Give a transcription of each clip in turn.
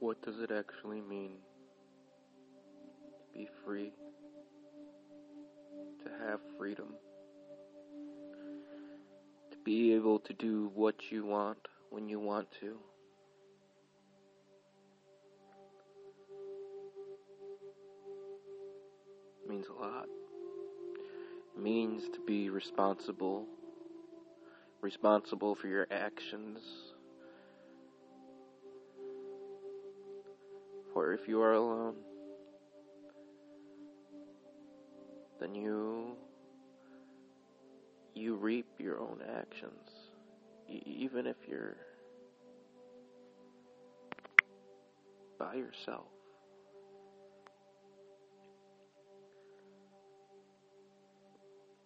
what does it actually mean to be free? To have freedom? To be able to do what you want when you want to? It means a lot. It means to be responsible, responsible for your actions or if you are alone, then you you reap your own actions, e- even if you're by yourself.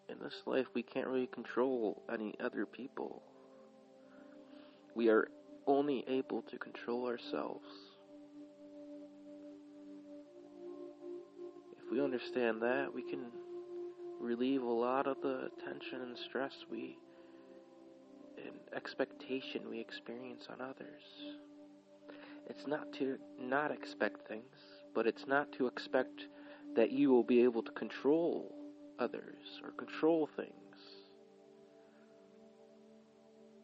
In this life, we can't really control any other people. We are only able to control ourselves. We understand that, we can relieve a lot of the tension and stress we and expectation we experience on others. It's not to not expect things, but it's not to expect that you will be able to control others or control things.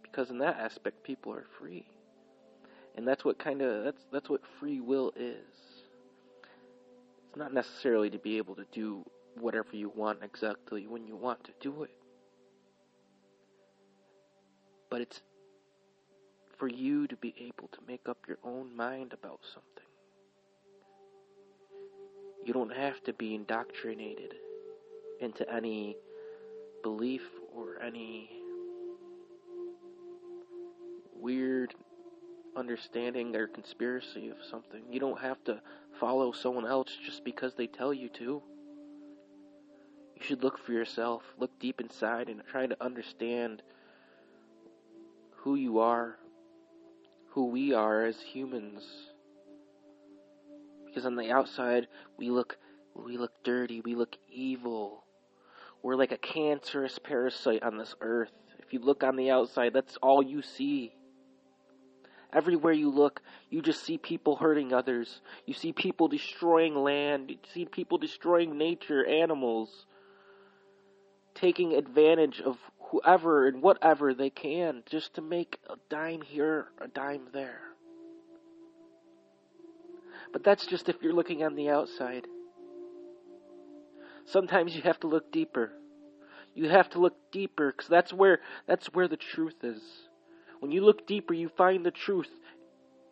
Because in that aspect people are free. And that's what kind of that's that's what free will is. It's not necessarily to be able to do whatever you want exactly when you want to do it. But it's for you to be able to make up your own mind about something. You don't have to be indoctrinated into any belief or any weird understanding or conspiracy of something. You don't have to follow someone else just because they tell you to. You should look for yourself, look deep inside, and try to understand who you are, who we are as humans. Because on the outside, we look we look dirty, we look evil. We're like a cancerous parasite on this earth. If you look on the outside, that's all you see. Everywhere you look, you just see people hurting others. You see people destroying land. You see people destroying nature, animals, taking advantage of whoever and whatever they can just to make a dime here, a dime there. But that's just if you're looking on the outside. Sometimes you have to look deeper. You have to look deeper because that's where that's where the truth is. When you look deeper, you find the truth,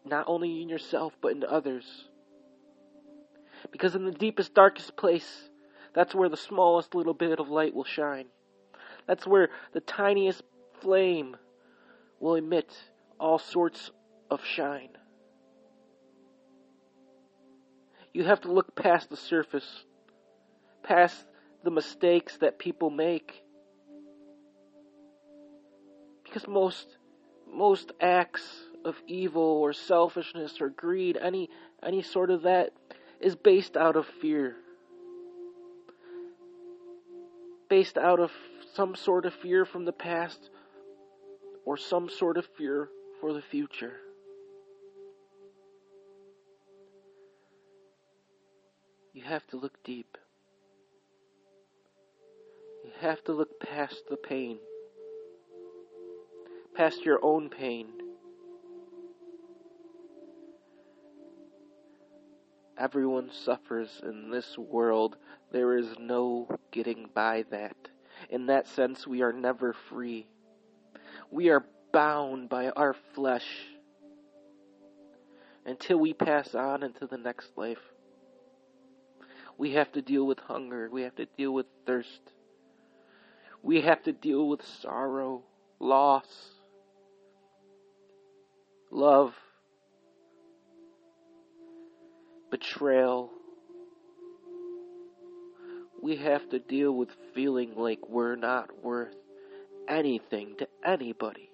not only in yourself, but in others. Because in the deepest, darkest place, that's where the smallest little bit of light will shine. That's where the tiniest flame will emit all sorts of shine. You have to look past the surface, past the mistakes that people make. Because most most acts of evil or selfishness or greed, any any sort of that is based out of fear. Based out of some sort of fear from the past or some sort of fear for the future. You have to look deep. You have to look past the pain past your own pain. Everyone suffers in this world. There is no getting by that. In that sense, we are never free. We are bound by our flesh until we pass on into the next life. We have to deal with hunger. We have to deal with thirst. We have to deal with sorrow, loss, love, betrayal. We have to deal with feeling like we're not worth anything to anybody.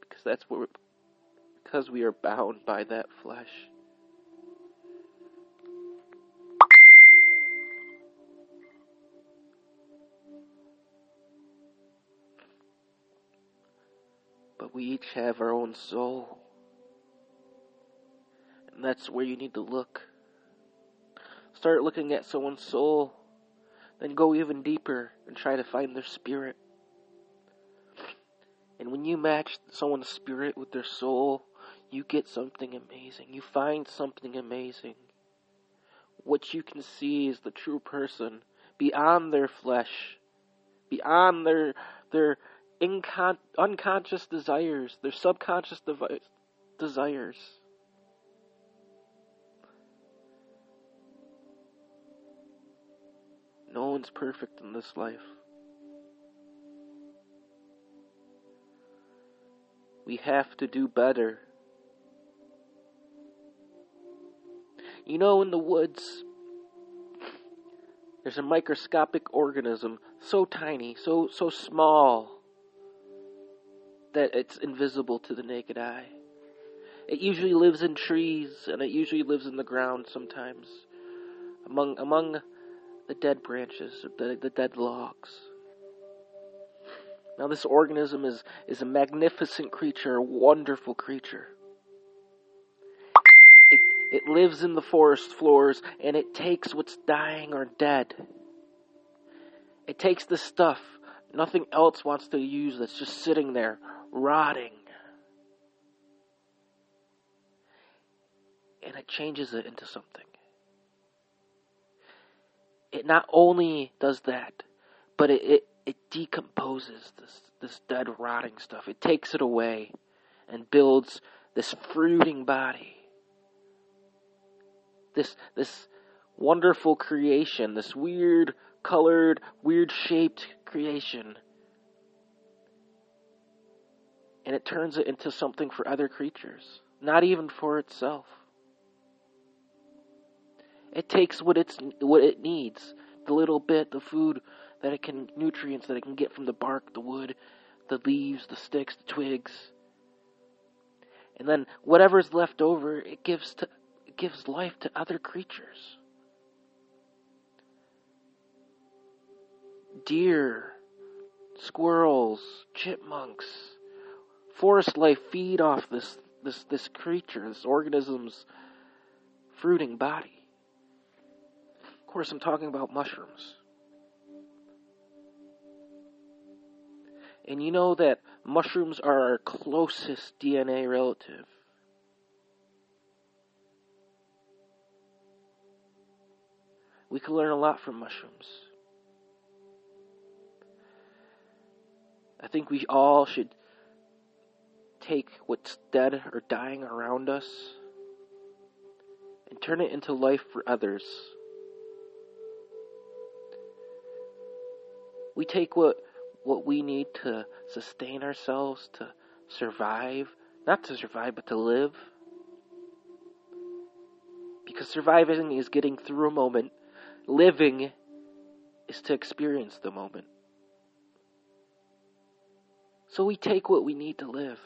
Because that's what because we are bound by that flesh. We each have our own soul. And that's where you need to look. Start looking at someone's soul. Then go even deeper and try to find their spirit. And when you match someone's spirit with their soul, you get something amazing. You find something amazing. What you can see is the true person beyond their flesh, beyond their their incon- unconscious desires, their subconscious devi- desires. No one's perfect in this life. We have to do better. You know, in the woods, there's a microscopic organism so tiny, so so small that it's invisible to the naked eye. It usually lives in trees and it usually lives in the ground sometimes among among the dead branches, the, the dead logs. Now, this organism is, is a magnificent creature, a wonderful creature. It, it lives in the forest floors and it takes what's dying or dead. It takes the stuff nothing else wants to use that's just sitting there, rotting. And it changes it into something. It not only does that, but it, it it decomposes this this dead rotting stuff. It takes it away and builds this fruiting body. This this wonderful creation, this weird colored, weird shaped creation. And it turns it into something for other creatures, not even for itself. It takes what it's what it needs, the little bit, the food, that it can nutrients that it can get from the bark, the wood, the leaves, the sticks, the twigs. And then whatever's left over, it gives to it gives life to other creatures. Deer, squirrels, chipmunks, forest life feed off this this this creature, this organism's fruiting body. Of course, I'm talking about mushrooms. And you know that mushrooms are our closest DNA relative. We can learn a lot from mushrooms. I think we all should take what's dead or dying around us and turn it into life for others. We take what what we need to sustain ourselves, to survive. Not to survive, but to live. Because surviving is getting through a moment, living is to experience the moment. So we take what we need to live.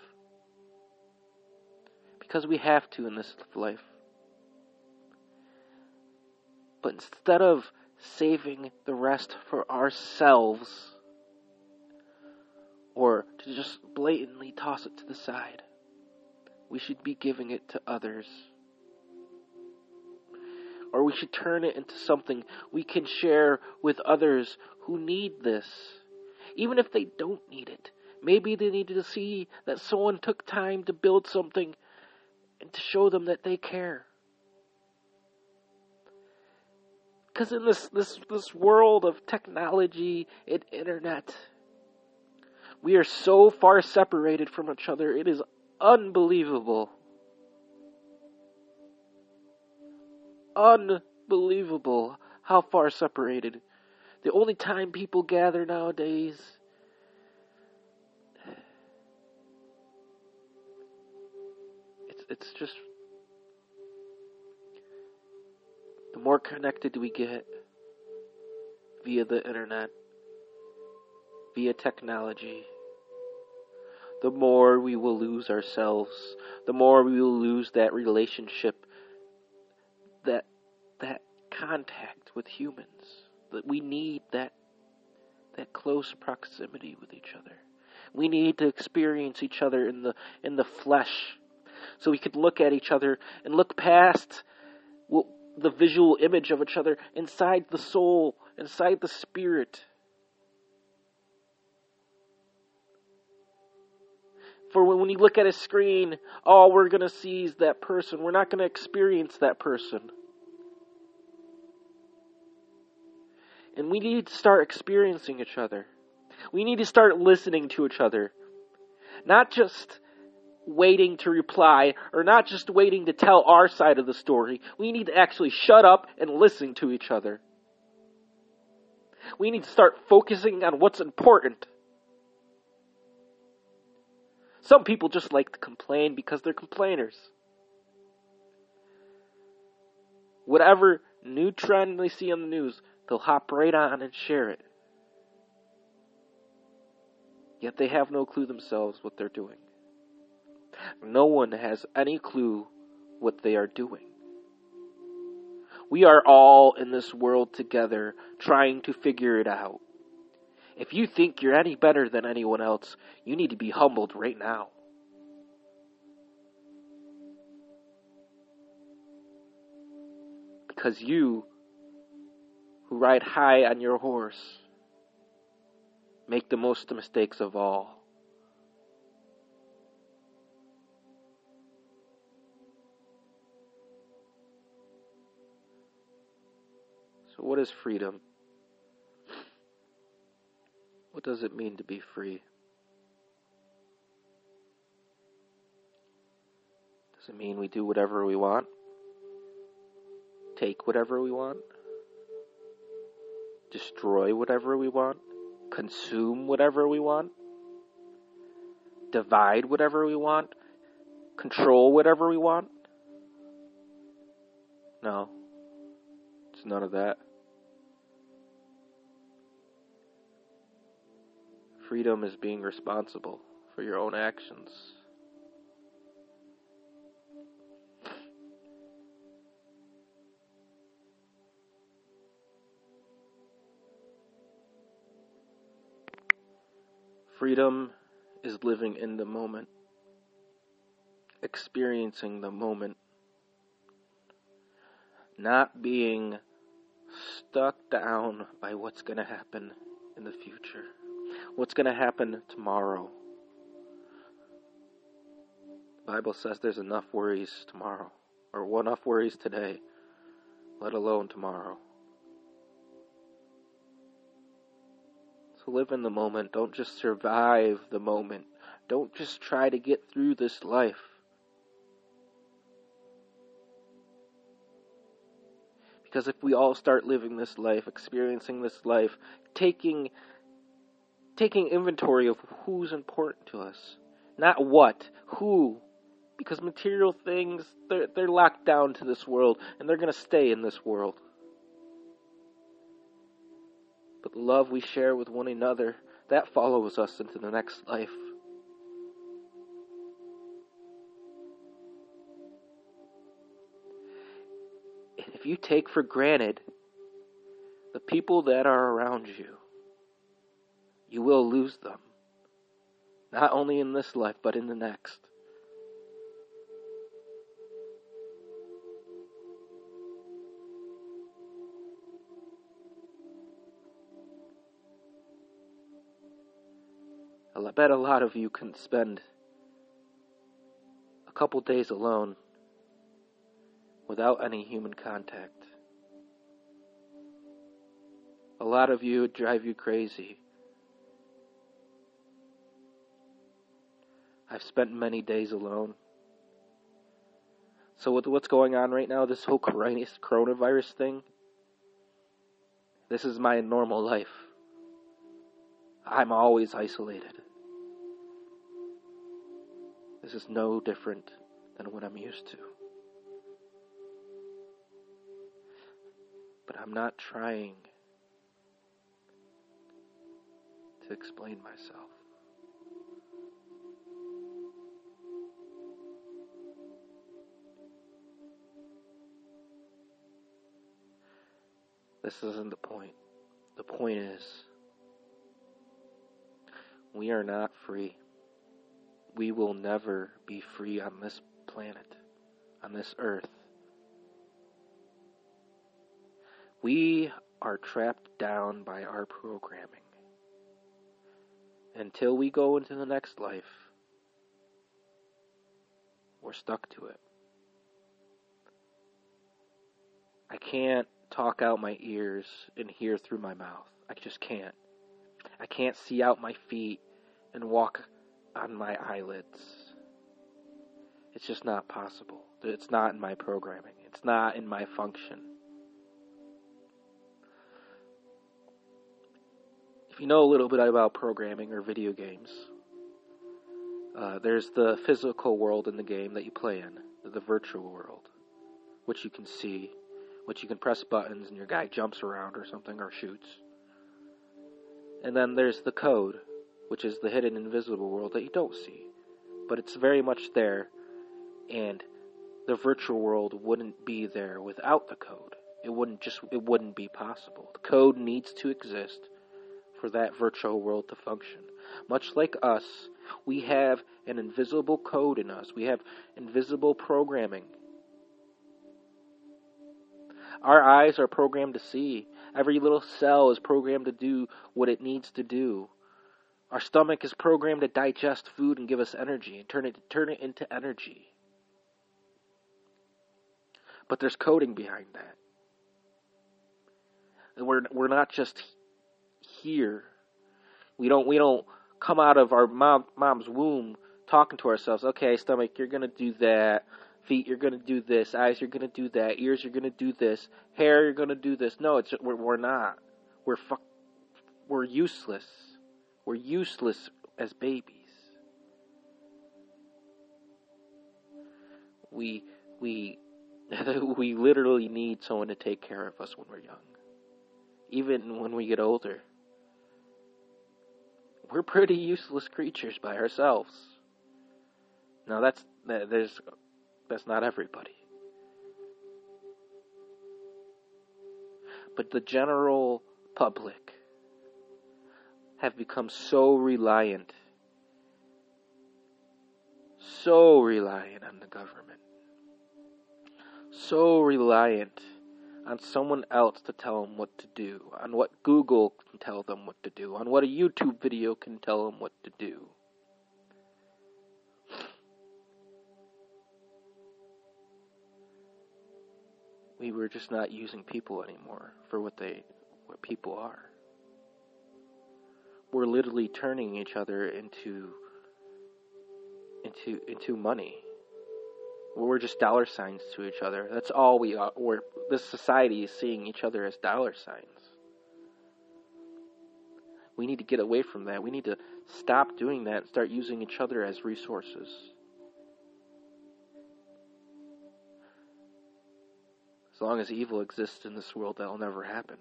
Because we have to in this life. But instead of saving the rest for ourselves, or to just blatantly toss it to the side. We should be giving it to others. Or we should turn it into something we can share with others who need this. Even if they don't need it. Maybe they need to see that someone took time to build something and to show them that they care. Because in this, this, this world of technology and internet, we are so far separated from each other. It is unbelievable. Unbelievable how far separated. The only time people gather nowadays it's just the more connected we get via the internet, via technology, the more we will lose ourselves, the more we will lose that relationship, that that contact with humans. That we need that that close proximity with each other. We need to experience each other in the in the flesh, so we could look at each other and look past the visual image of each other inside the soul, inside the spirit. For when you look at a screen, all we're going to see is that person. We're not going to experience that person. And we need to start experiencing each other. We need to start listening to each other. Not just waiting to reply or not just waiting to tell our side of the story. We need to actually shut up and listen to each other. We need to start focusing on what's important. Some people just like to complain because they're complainers. Whatever new trend they see on the news, they'll hop right on and share it. Yet they have no clue themselves what they're doing. No one has any clue what they are doing. We are all in this world together trying to figure it out. If you think you're any better than anyone else, you need to be humbled right now. Because you, who ride high on your horse, make the most mistakes of all. What is freedom? What does it mean to be free? Does it mean we do whatever we want? Take whatever we want? Destroy whatever we want? Consume whatever we want? Divide whatever we want? Control whatever we want? No. It's none of that. Freedom is being responsible for your own actions. Freedom is living in the moment, experiencing the moment, not being stuck down by what's going to happen in the future what's going to happen tomorrow. The Bible says there's enough worries tomorrow, or enough worries today, let alone tomorrow. So live in the moment. Don't just survive the moment. Don't just try to get through this life. Because if we all start living this life, experiencing this life, taking taking inventory of who's important to us. Not what, who. Because material things, they're, they're locked down to this world, and they're going to stay in this world. But the love we share with one another, that follows us into the next life. And if you take for granted the people that are around you, you will lose them. Not only in this life, but in the next. I bet a lot of you can spend a couple days alone without any human contact. A lot of you would drive you crazy I've spent many days alone. So with what's going on right now, this whole coronavirus thing, this is my normal life. I'm always isolated. This is no different than what I'm used to. But I'm not trying to explain myself. This isn't the point. The point is, We are not free. We will never be free on this planet, on this earth. We are trapped down by our programming. Until we go into the next life, we're stuck to it. I can't talk out my ears and hear through my mouth. I just can't. I can't see out my feet and walk on my eyelids. It's just not possible. It's not in my programming. It's not in my function. If you know a little bit about programming or video games, uh, there's the physical world in the game that you play in, the virtual world, which you can see, which you can press buttons and your guy jumps around or something or shoots. And then there's the code, which is the hidden invisible world that you don't see. But it's very much there, and the virtual world wouldn't be there without the code. It wouldn't just it wouldn't be possible. The code needs to exist for that virtual world to function. Much like us, we have an invisible code in us. We have invisible programming. Our eyes are programmed to see. Every little cell is programmed to do what it needs to do. Our stomach is programmed to digest food and give us energy and turn it turn it into energy. But there's coding behind that. And we're we're not just here. We don't we don't come out of our mom mom's womb talking to ourselves. Okay, stomach, you're gonna do that. Feet, you're gonna do this. Eyes, you're gonna do that. Ears, you're gonna do this. Hair, you're gonna do this. No, it's we're, we're not. We're fuck. We're useless. We're useless as babies. We we we literally need someone to take care of us when we're young. Even when we get older. We're pretty useless creatures by ourselves. Now that's there's that's not everybody. But the general public have become so reliant, so reliant on the government, so reliant on someone else to tell them what to do, on what Google can tell them what to do, on what a YouTube video can tell them what to do. We were just not using people anymore for what they what people are. We're literally turning each other into into into money. We're just dollar signs to each other. That's all we are. We're, this society is seeing each other as dollar signs. We need to get away from that. We need to stop doing that and start using each other as resources. Long as evil exists in this world, that'll never happen.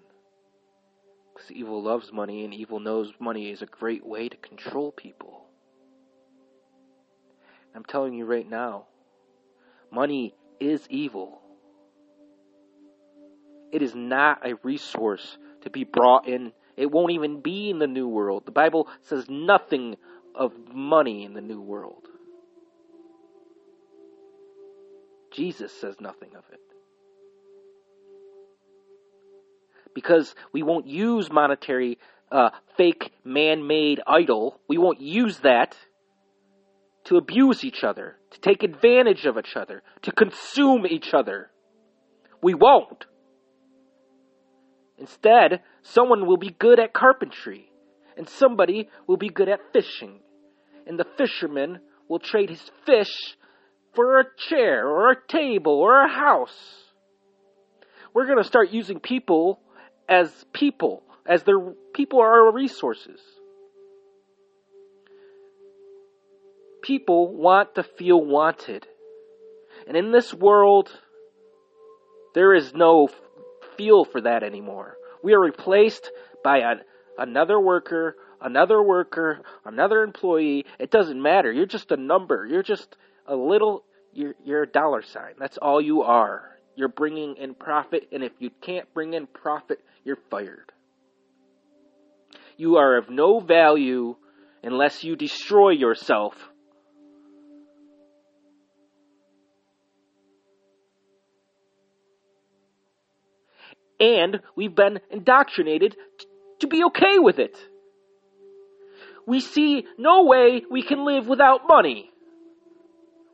Because evil loves money, and evil knows money is a great way to control people. I'm telling you right now, money is evil. It is not a resource to be brought in. It won't even be in the new world. The Bible says nothing of money in the new world. Jesus says nothing of it. Because we won't use monetary, uh, fake, man made idol. We won't use that to abuse each other, to take advantage of each other, to consume each other. We won't. Instead, someone will be good at carpentry, and somebody will be good at fishing, and the fisherman will trade his fish for a chair or a table or a house. We're going to start using people as people, as their people are resources. People want to feel wanted. And in this world, there is no feel for that anymore. We are replaced by a, another worker, another worker, another employee. It doesn't matter. You're just a number. You're just a little, you're, you're a dollar sign. That's all you are. You're bringing in profit, and if you can't bring in profit, you're fired. You are of no value unless you destroy yourself. And we've been indoctrinated to be okay with it. We see no way we can live without money.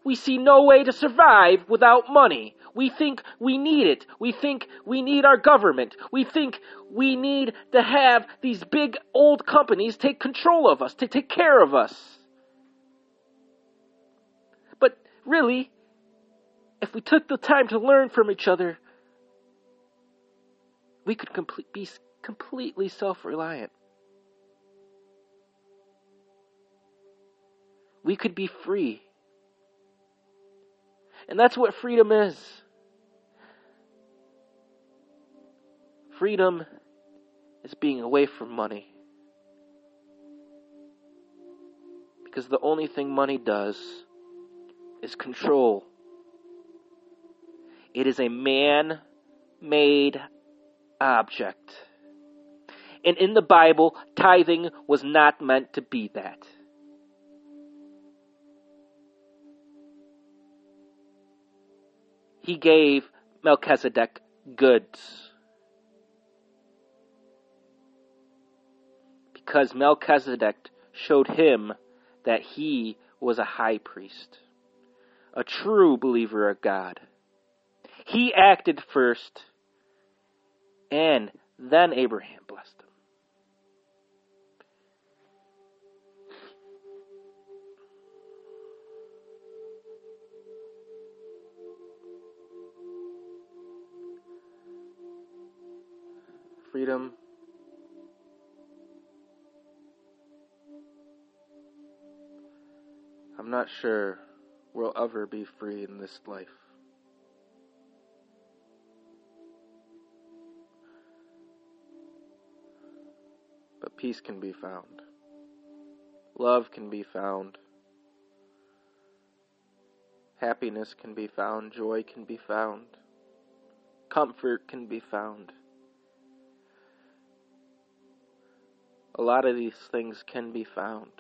We see no way to survive without money. We think we need it. We think we need our government. We think we need to have these big old companies take control of us, to take care of us. But really, if we took the time to learn from each other, we could complete, be completely self reliant. We could be free. And that's what freedom is. Freedom is being away from money. Because the only thing money does is control. It is a man made object. And in the Bible, tithing was not meant to be that. He gave Melchizedek goods. Because Melchizedek showed him that he was a high priest, a true believer of God. He acted first, and then Abraham blessed freedom. I'm not sure we'll ever be free in this life. But peace can be found. Love can be found. Happiness can be found. Joy can be found. Comfort can be found. A lot of these things can be found.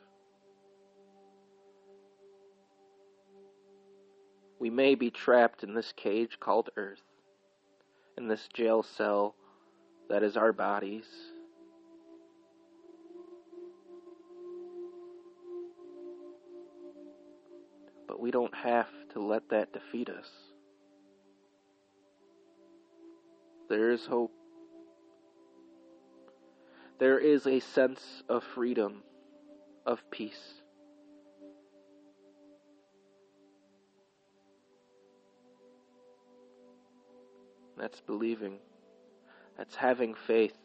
We may be trapped in this cage called Earth, in this jail cell that is our bodies. But we don't have to let that defeat us. There is hope there is a sense of freedom, of peace. That's believing. That's having faith.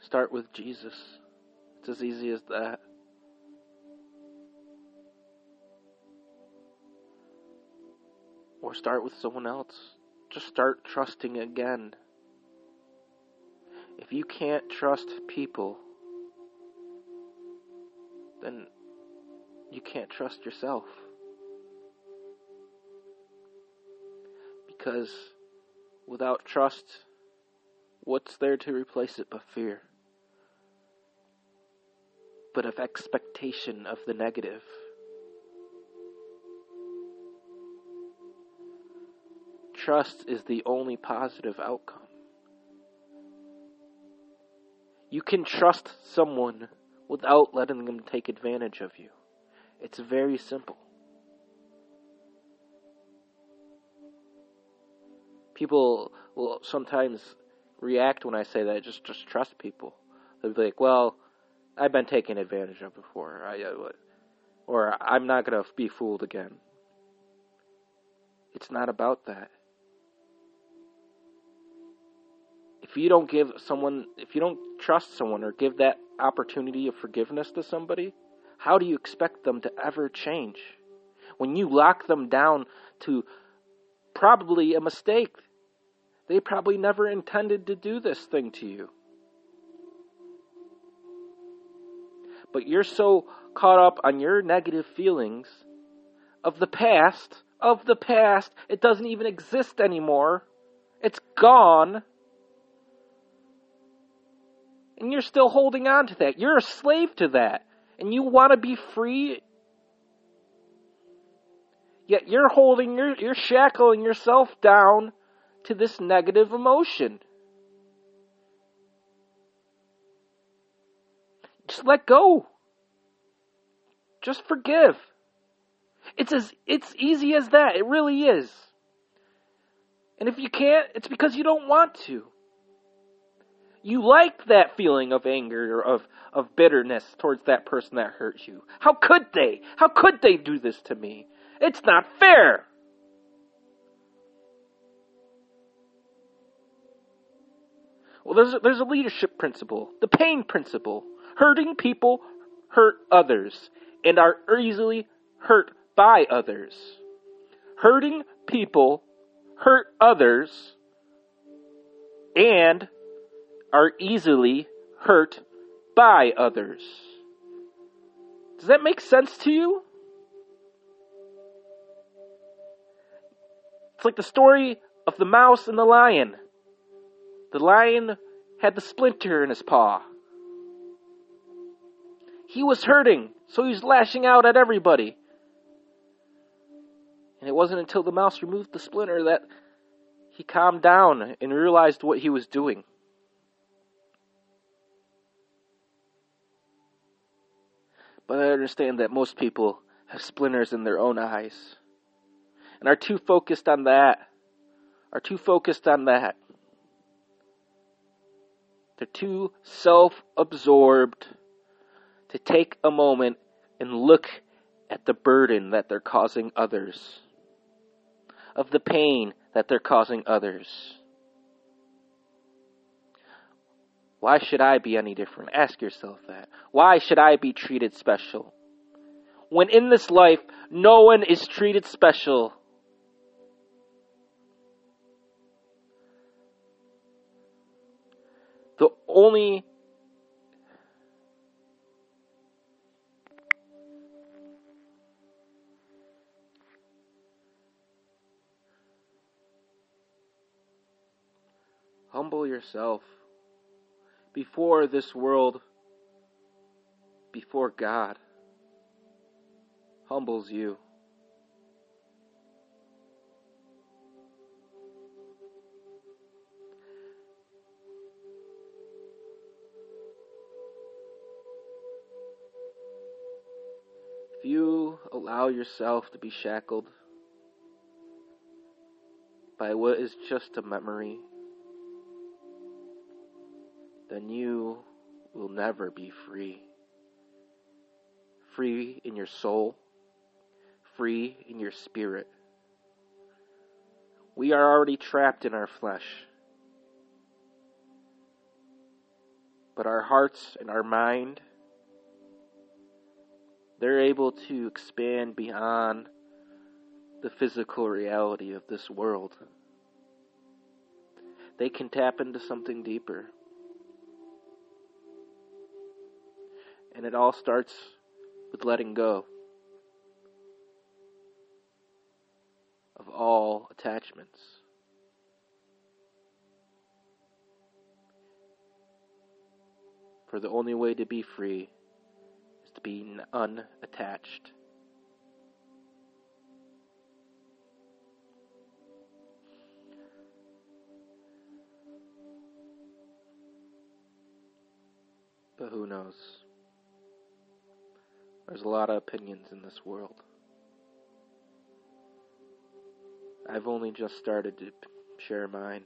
Start with Jesus. It's as easy as that. Or start with someone else just start trusting again. If you can't trust people, then you can't trust yourself. Because without trust, what's there to replace it but fear? But of expectation of the negative. Trust is the only positive outcome. You can trust someone without letting them take advantage of you. It's very simple. People will sometimes react when I say that. Just, just trust people. They'll be like, "Well, I've been taken advantage of before," I, or "I'm not gonna be fooled again." It's not about that. You don't give someone, if you don't trust someone or give that opportunity of forgiveness to somebody, how do you expect them to ever change? When you lock them down to probably a mistake, they probably never intended to do this thing to you. But you're so caught up on your negative feelings of the past, of the past, it doesn't even exist anymore. It's gone And you're still holding on to that. You're a slave to that. And you want to be free. Yet you're holding, you're, you're shackling yourself down to this negative emotion. Just let go. Just forgive. It's as it's easy as that. It really is. And if you can't, it's because you don't want to. You like that feeling of anger or of, of bitterness towards that person that hurt you. How could they? How could they do this to me? It's not fair. Well, there's a, there's a leadership principle, the pain principle. Hurting people hurt others and are easily hurt by others. Hurting people hurt others and are easily hurt by others. Does that make sense to you? It's like the story of the mouse and the lion. The lion had the splinter in his paw. He was hurting, so he was lashing out at everybody. And it wasn't until the mouse removed the splinter that he calmed down and realized what he was doing. But I understand that most people have splinters in their own eyes and are too focused on that. Are too focused on that. They're too self absorbed to take a moment and look at the burden that they're causing others, of the pain that they're causing others. Why should I be any different? Ask yourself that. Why should I be treated special? When in this life, no one is treated special. The only humble yourself before this world, before God, humbles you. If you allow yourself to be shackled by what is just a memory, then you will never be free. Free in your soul, free in your spirit. We are already trapped in our flesh. But our hearts and our mind, they're able to expand beyond the physical reality of this world. They can tap into something deeper. And it all starts with letting go of all attachments. For the only way to be free is to be unattached. But who knows? There's a lot of opinions in this world. I've only just started to share mine.